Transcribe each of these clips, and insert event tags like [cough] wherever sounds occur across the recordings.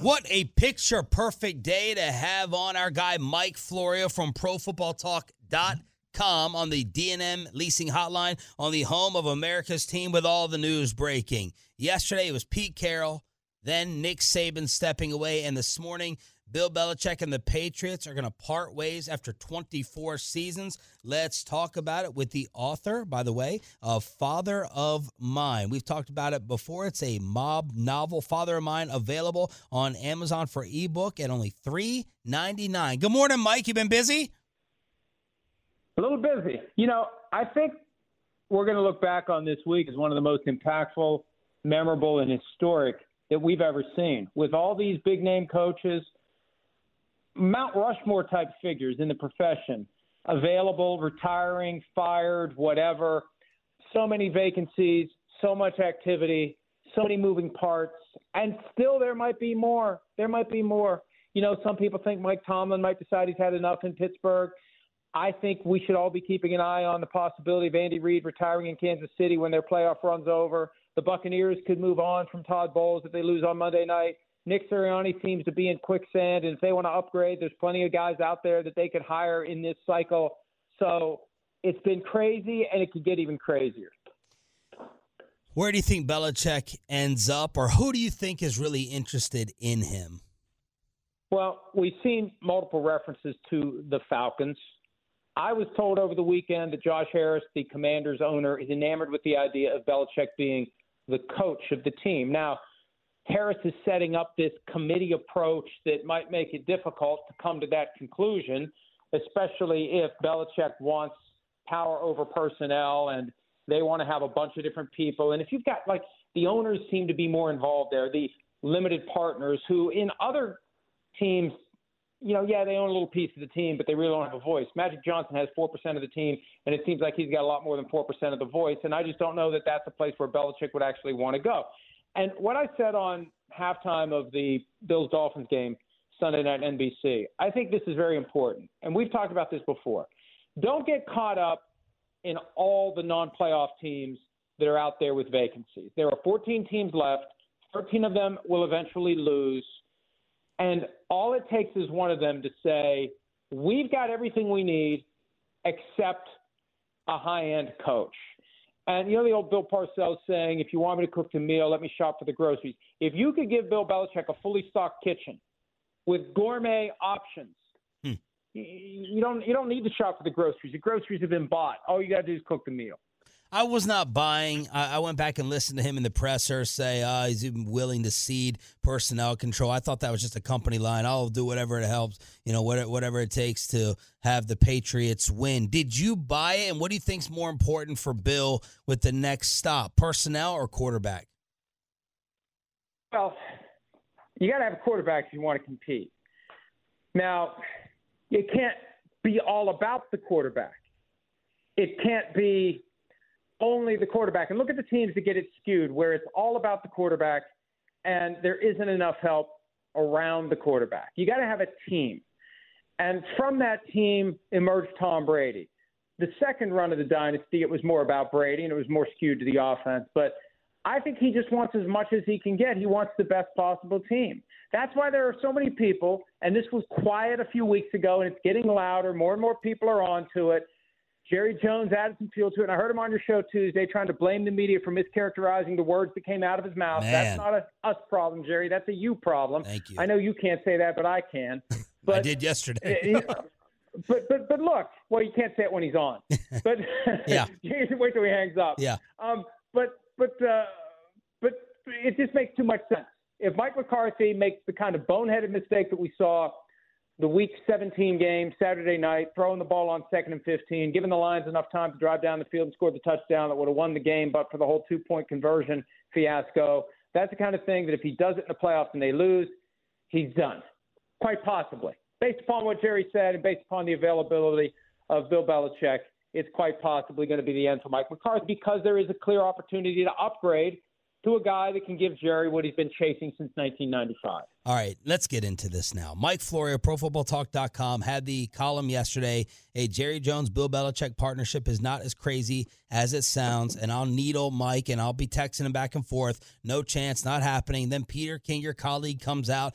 What a picture perfect day to have on our guy Mike Florio from ProFootballTalk.com on the D&M leasing hotline on the home of America's team with all the news breaking. Yesterday it was Pete Carroll, then Nick Saban stepping away, and this morning Bill Belichick and the Patriots are going to part ways after 24 seasons. Let's talk about it with the author, by the way, of Father of Mine. We've talked about it before. It's a mob novel, Father of Mine, available on Amazon for ebook at only $3.99. Good morning, Mike. You've been busy? A little busy. You know, I think we're going to look back on this week as one of the most impactful, memorable, and historic that we've ever seen. With all these big name coaches – Mount Rushmore type figures in the profession available, retiring, fired, whatever. So many vacancies, so much activity, so many moving parts, and still there might be more. There might be more. You know, some people think Mike Tomlin might decide he's had enough in Pittsburgh. I think we should all be keeping an eye on the possibility of Andy Reid retiring in Kansas City when their playoff run's over. The Buccaneers could move on from Todd Bowles if they lose on Monday night. Nick Sirianni seems to be in quicksand, and if they want to upgrade, there's plenty of guys out there that they could hire in this cycle. So it's been crazy, and it could get even crazier. Where do you think Belichick ends up, or who do you think is really interested in him? Well, we've seen multiple references to the Falcons. I was told over the weekend that Josh Harris, the Commanders owner, is enamored with the idea of Belichick being the coach of the team. Now, Harris is setting up this committee approach that might make it difficult to come to that conclusion, especially if Belichick wants power over personnel and they want to have a bunch of different people. And if you've got like the owners seem to be more involved there, the limited partners who in other teams, you know, yeah, they own a little piece of the team, but they really don't have a voice. Magic Johnson has 4% of the team, and it seems like he's got a lot more than 4% of the voice. And I just don't know that that's a place where Belichick would actually want to go. And what I said on halftime of the Bills Dolphins game Sunday night NBC, I think this is very important. And we've talked about this before. Don't get caught up in all the non playoff teams that are out there with vacancies. There are 14 teams left, 13 of them will eventually lose. And all it takes is one of them to say, We've got everything we need except a high end coach. And you know the old Bill Parcells saying, if you want me to cook the meal, let me shop for the groceries. If you could give Bill Belichick a fully stocked kitchen with gourmet options, hmm. you, you don't you don't need to shop for the groceries. The groceries have been bought. All you got to do is cook the meal. I was not buying. I, I, went back and listened to him in the presser say uh, he's even willing to cede personnel control. I thought that was just a company line. I'll do whatever it helps, you know, whatever, whatever it takes to have the Patriots win. Did you buy it? And what do you think's more important for Bill with the next stop, personnel or quarterback? Well, you got to have a quarterback if you want to compete. Now, it can't be all about the quarterback. It can't be only the quarterback. And look at the teams that get it skewed, where it's all about the quarterback and there isn't enough help around the quarterback. You got to have a team. And from that team emerged Tom Brady. The second run of the dynasty, it was more about Brady and it was more skewed to the offense. But I think he just wants as much as he can get. He wants the best possible team. That's why there are so many people, and this was quiet a few weeks ago, and it's getting louder. More and more people are onto it Jerry Jones added some fuel to it. And I heard him on your show Tuesday trying to blame the media for mischaracterizing the words that came out of his mouth. Man. That's not a us problem, Jerry. That's a you problem. Thank you. I know you can't say that, but I can. [laughs] But I did yesterday. But but but look, well, you can't say it when he's on. [laughs] But Yeah. [laughs] wait till he hangs up. Yeah. Um. But but uh, but it just makes too much sense. If Mike McCarthy makes the kind of boneheaded mistake that we saw the Week 17 game Saturday night, throwing the ball on second and 15, giving the Lions enough time to drive down the field and score the touchdown that would have won the game, but for the whole two point conversion fiasco. That's the kind of thing that if he does it in the playoffs and they lose, he's done. Quite possibly. Based upon what Jerry said and based upon the availability of Bill Belichick, it's quite possibly going to be the end for Mike McCarthy because there is a clear opportunity to upgrade to a guy that can give Jerry what he's been chasing since 1995. All right, let's get into this now. Mike Florio, ProFootballTalk.com, had the column yesterday. A Jerry Jones Bill Belichick partnership is not as crazy as it sounds, and I'll needle Mike and I'll be texting him back and forth. No chance, not happening. Then Peter King, your colleague, comes out.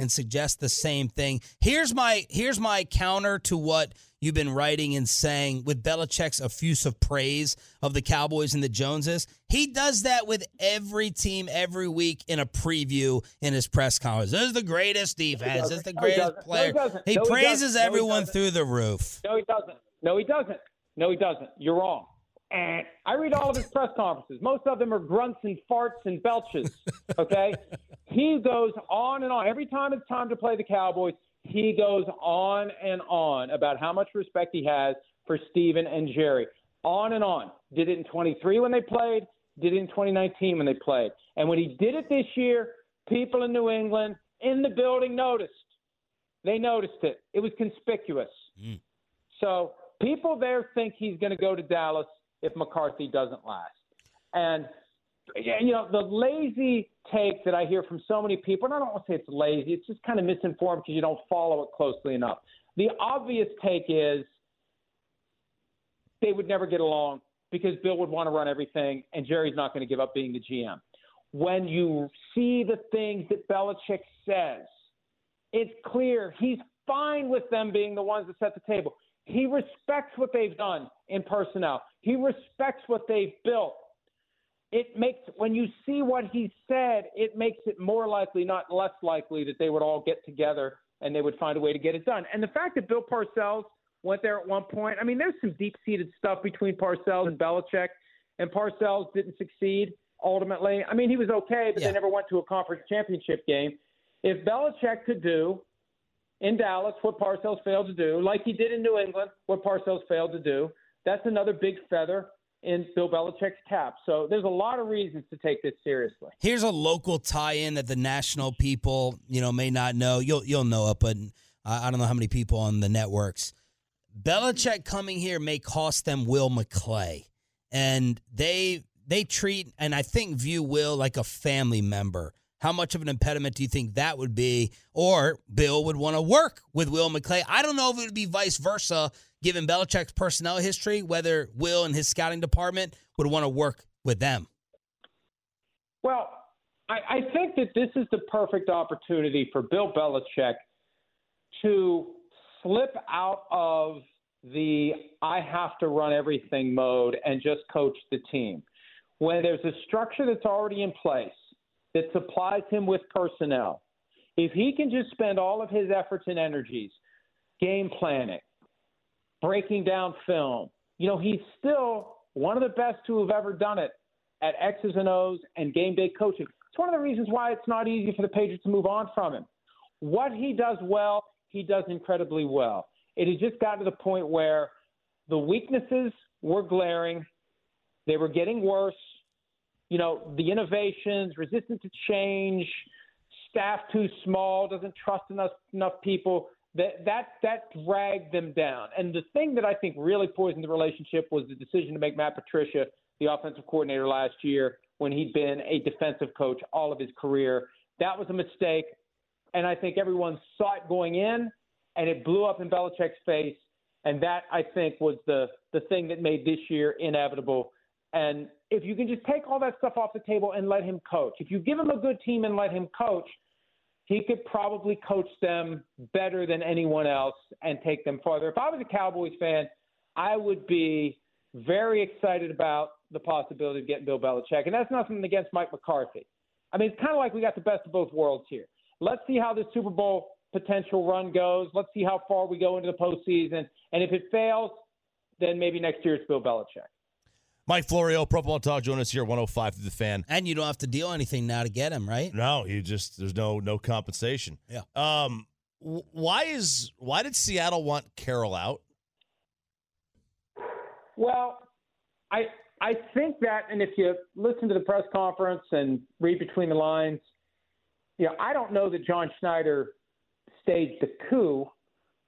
And suggest the same thing. Here's my here's my counter to what you've been writing and saying with Belichick's effusive praise of the Cowboys and the Joneses. He does that with every team every week in a preview in his press conference. This is the greatest defense. This is the No, he greatest doesn't. No, player. he he No, praises he everyone through the roof. No, he doesn't. No, he doesn't. No, he doesn't. You're wrong. And I read all of his press conferences. Most of them are grunts and farts and belches. Okay? [laughs] he goes on and on. Every time it's time to play the Cowboys, he goes on and on about how much respect he has for Stephen and Jerry. On and on. Did it in 23 when they played, did it in 2019 when they played. And when he did it this year, people in New England in the building noticed. They noticed it. It was conspicuous. Mm. So people there think he's going to go to Dallas if McCarthy doesn't last. And you know, the lazy take that I hear from so many people, and I don't want to say it's lazy, it's just kind of misinformed because you don't follow it closely enough. The obvious take is they would never get along because Bill would want to run everything and Jerry's not going to give up being the GM. When you see the things that Belichick says, it's clear he's fine with them being the ones that set the table. He respects what they've done in personnel. He respects what they've built. It makes when you see what he said, it makes it more likely, not less likely, that they would all get together and they would find a way to get it done. And the fact that Bill Parcells went there at one point, I mean, there's some deep-seated stuff between Parcells and Belichick, and Parcells didn't succeed ultimately. I mean, he was okay, but Yeah. they never went to a conference championship game. If Belichick could do in Dallas what Parcells failed to do, like he did in New England what Parcells failed to do, that's another big feather in Bill Belichick's cap. So there's a lot of reasons to take this seriously. Here's a local tie-in that the national people, you know, may not know. You'll you'll know it, but I, don't know how many people on the networks. Belichick coming here may cost them Will McClay, and they they treat and I think view Will like a family member. How much of an impediment do you think that would be? Or Bill would want to work with Will McClay. I don't know if it would be vice versa, given Belichick's personnel history, whether Will and his scouting department would want to work with them. Well, I, I think that this is the perfect opportunity for Bill Belichick to slip out of the I have to run everything mode and just coach the team. When there's a structure that's already in place that supplies him with personnel, if he can just spend all of his efforts and energies game planning, breaking down film, you know, he's still one of the best who have ever done it at X's and O's and game day coaching. It's one of the reasons why it's not easy for the Patriots to move on from him. What he does well, he does incredibly well. It has just gotten to the point where the weaknesses were glaring, they were getting worse. You know, the innovations, resistant to change, staff too small, doesn't trust enough enough people. that that that dragged them down. And the thing that I think really poisoned the relationship was the decision to make Matt Patricia the offensive coordinator last year when he'd been a defensive coach all of his career. That was a mistake, and I think everyone saw it going in, and it blew up in Belichick's face. And that I think was the the thing that made this year inevitable. And if you can just take all that stuff off the table and let him coach, if you give him a good team and let him coach, he could probably coach them better than anyone else and take them farther. If I was a Cowboys fan, I would be very excited about the possibility of getting Bill Belichick. And that's nothing against Mike McCarthy. I mean, it's kind of like we got the best of both worlds here. Let's see how this Super Bowl potential run goes. Let's see how far we go into the postseason. And if it fails, then maybe next year it's Bill Belichick. Mike Florio, Pro Football Talk, join us here 105 to the fan. And you don't have to deal anything now to get him, right? No, you just there's no no compensation. Yeah. Um why is why did Seattle want Carroll out? Well, I I think that, and if you listen to the press conference and read between the lines, you know, I don't know that John Schneider staged a coup.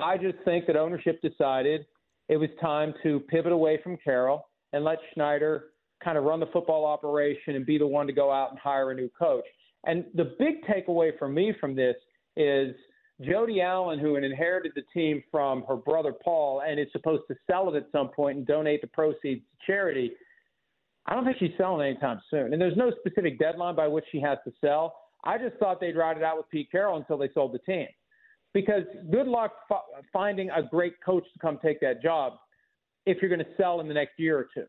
I just think that ownership decided it was time to pivot away from Carroll and let Schneider kind of run the football operation and be the one to go out and hire a new coach. And the big takeaway for me from this is Jody Allen, who inherited the team from her brother Paul and is supposed to sell it at some point and donate the proceeds to charity. I don't think she's selling anytime soon. And there's no specific deadline by which she has to sell. I just thought they'd ride it out with Pete Carroll until they sold the team. Because good luck f- finding a great coach to come take that job if you're going to sell in the next year or two,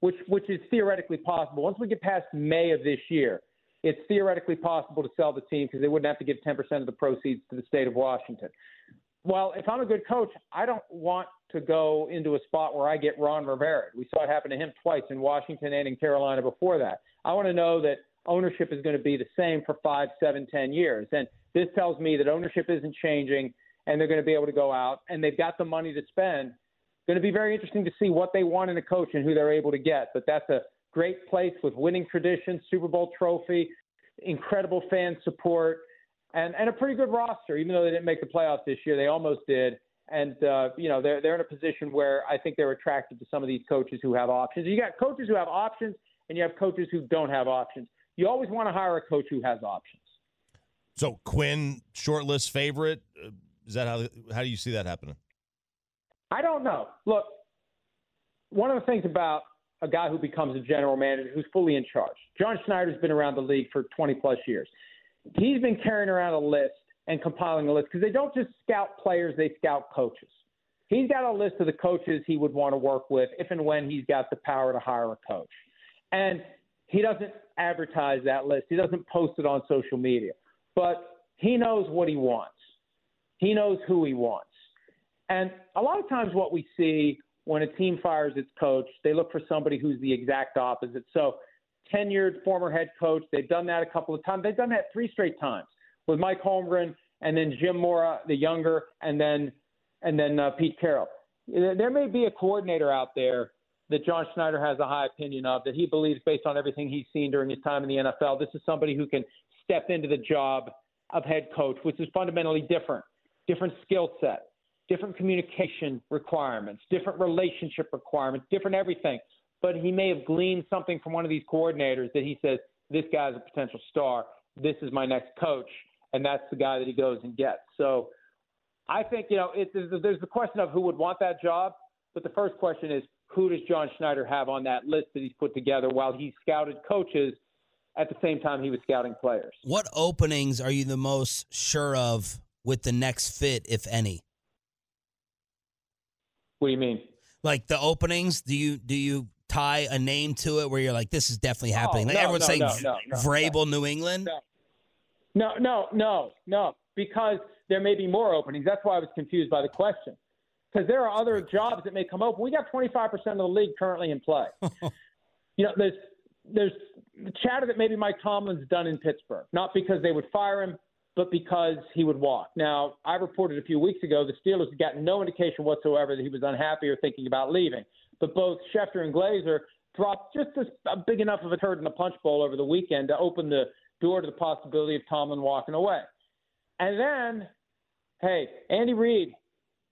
which which is theoretically possible. Once we get past May of this year, it's theoretically possible to sell the team because they wouldn't have to give 10% of the proceeds to the state of Washington. Well, if I'm a good coach, I don't want to go into a spot where I get Ron Rivera. We saw it happen to him twice in Washington and in Carolina before that. I want to know that ownership is going to be the same for five, seven, ten years. And this tells me that ownership isn't changing and they're going to be able to go out and they've got the money to spend going to be very interesting to see what they want in a coach and who they're able to get. But that's a great place with winning traditions, Super Bowl trophy, incredible fan support, and, and a pretty good roster. Even though they didn't make the playoffs this year, they almost did. And uh, you know they're they're in a position where I think they're attracted to some of these coaches who have options. You got coaches who have options, and you have coaches who don't have options. You always want to hire a coach who has options. So Quinn, shortlist favorite. Uh, is that how how do you see that happening? I don't know. Look, one of the things about a guy who becomes a general manager who's fully in charge, John Schneider's been around the league for 20 plus years. He's been carrying around a list and compiling a list because they don't just scout players, they scout coaches. He's got a list of the coaches he would want to work with if and when he's got the power to hire a coach. And he doesn't advertise that list, he doesn't post it on social media, but he knows what he wants. He knows who he wants. And a lot of times, what we see when a team fires its coach, they look for somebody who's the exact opposite. So, tenured former head coach, they've done that a couple of times. They've done that three straight times with Mike Holmgren and then Jim Mora, the younger, and then and then uh, Pete Carroll. There may be a coordinator out there that John Schneider has a high opinion of that he believes, based on everything he's seen during his time in the NFL, this is somebody who can step into the job of head coach, which is fundamentally different, different skill set different communication requirements, different relationship requirements, different everything. But he may have gleaned something from one of these coordinators that he says, this guy's a potential star. This is my next coach. And that's the guy that he goes and gets. So I think, you know, it, there's the question of who would want that job. But the first question is, who does John Schneider have on that list that he's put together while he scouted coaches at the same time he was scouting players? What openings are you the most sure of with the next fit, if any? What do you mean? Like the openings? Do you do you tie a name to it where you're like, this is definitely happening? Oh, like no, everyone's no, saying no, no, Vrabel, New England. No, no, no, no, because there may be more openings. That's why I was confused by the question. Because there are other jobs that may come open. We got 25% of the league currently in play. [laughs] you know, there's there's chatter that maybe Mike Tomlin's done in Pittsburgh, not because they would fire him, but because he would walk. Now, I reported a few weeks ago the Steelers had gotten no indication whatsoever that he was unhappy or thinking about leaving. But both Schefter and Glazer dropped just a big enough of a turd in the punch bowl over the weekend to open the door to the possibility of Tomlin walking away. And then hey, Andy Reid,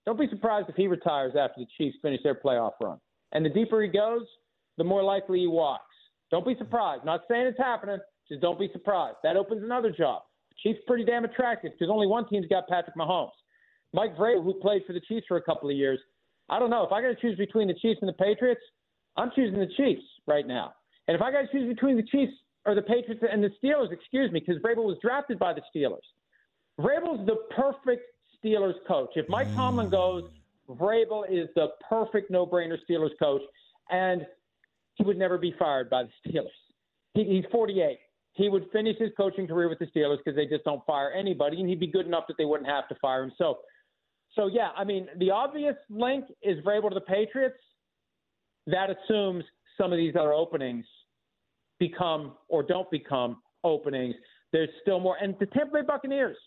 don't be surprised if he retires after the Chiefs finish their playoff run. And the deeper he goes, the more likely he walks. Don't be surprised. Not saying it's happening, just don't be surprised. That opens another job. Chiefs pretty damn attractive because only one team's got Patrick Mahomes. Mike Vrabel, who played for the Chiefs for a couple of years, I don't know. If I got to choose between the Chiefs and the Patriots, I'm choosing the Chiefs right now. And if I got to choose between the Chiefs or the Patriots and the Steelers, excuse me, because Vrabel was drafted by the Steelers. Vrabel's the perfect Steelers coach. If Mike Tomlin goes, Vrabel is the perfect no-brainer Steelers coach, and he would never be fired by the Steelers. He, he's 48. He would finish his coaching career with the Steelers because they just don't fire anybody, and he'd be good enough that they wouldn't have to fire him. So, so yeah, I mean, the obvious link is Vrabel to the Patriots. That assumes some of these other openings become or don't become openings. There's still more, and the Tampa Bay Buccaneers,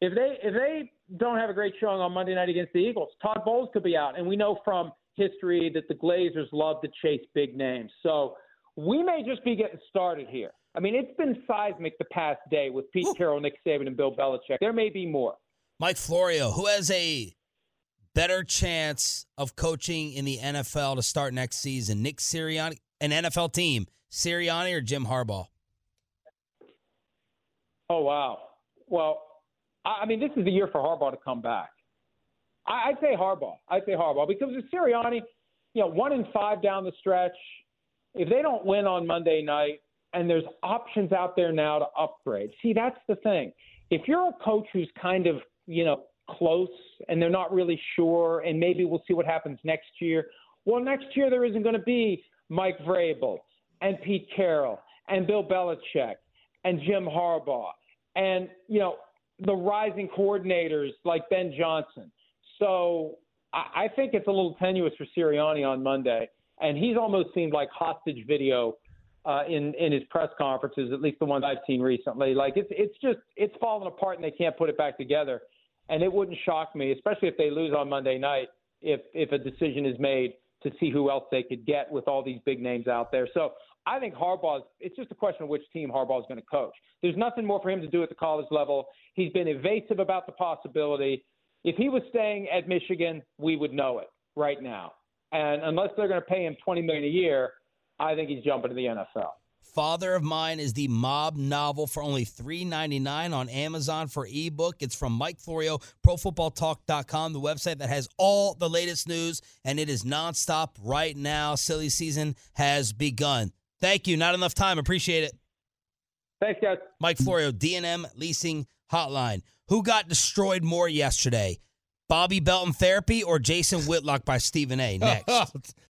if they if they don't have a great showing on Monday night against the Eagles, Todd Bowles could be out, and we know from history that the Glazers love to chase big names. So we may just be getting started here. I mean, it's been seismic the past day with Pete Carroll, Nick Saban, and Bill Belichick. There may be more. Mike Florio, who has a better chance of coaching in the NFL to start next season, Nick Sirianni, an NFL team, Sirianni or Jim Harbaugh? Oh wow. Well, I mean, this is the year for Harbaugh to come back. I, would say Harbaugh. I'd say Harbaugh because with Sirianni, you know, one in five down the stretch. If they don't win on Monday night, and there's options out there now to upgrade. See, that's the thing. If you're a coach who's kind of, you know, close and they're not really sure, and maybe we'll see what happens next year. Well, next year there isn't going to be Mike Vrabel and Pete Carroll and Bill Belichick and Jim Harbaugh and you know the rising coordinators like Ben Johnson. So I, think it's a little tenuous for Sirianni on Monday, and he's almost seemed like hostage video uh, in in his press conferences, at least the ones I've seen recently. Like it's it's just it's falling apart, and they can't put it back together. And it wouldn't shock me, especially if they lose on Monday night, if if a decision is made to see who else they could get with all these big names out there. So I think Harbaugh's. It's just a question of which team Harbaugh's going to coach. There's nothing more for him to do at the college level. He's been evasive about the possibility. If he was staying at Michigan, we would know it right now. And unless they're going to pay him 20 million a year, I think he's jumping to the NFL. Father of Mine is the mob novel for only $3.99 on Amazon for ebook. It's from Mike Florio, ProFootballTalk.com, the website that has all the latest news, and it is nonstop right now. Silly season has begun. Thank you. Not enough time. Appreciate it. Thanks, guys. Mike Florio, D&M Leasing Hotline. Who got destroyed more yesterday? Bobby Belton Therapy or Jason Whitlock by Stephen A. [laughs] Next. [laughs]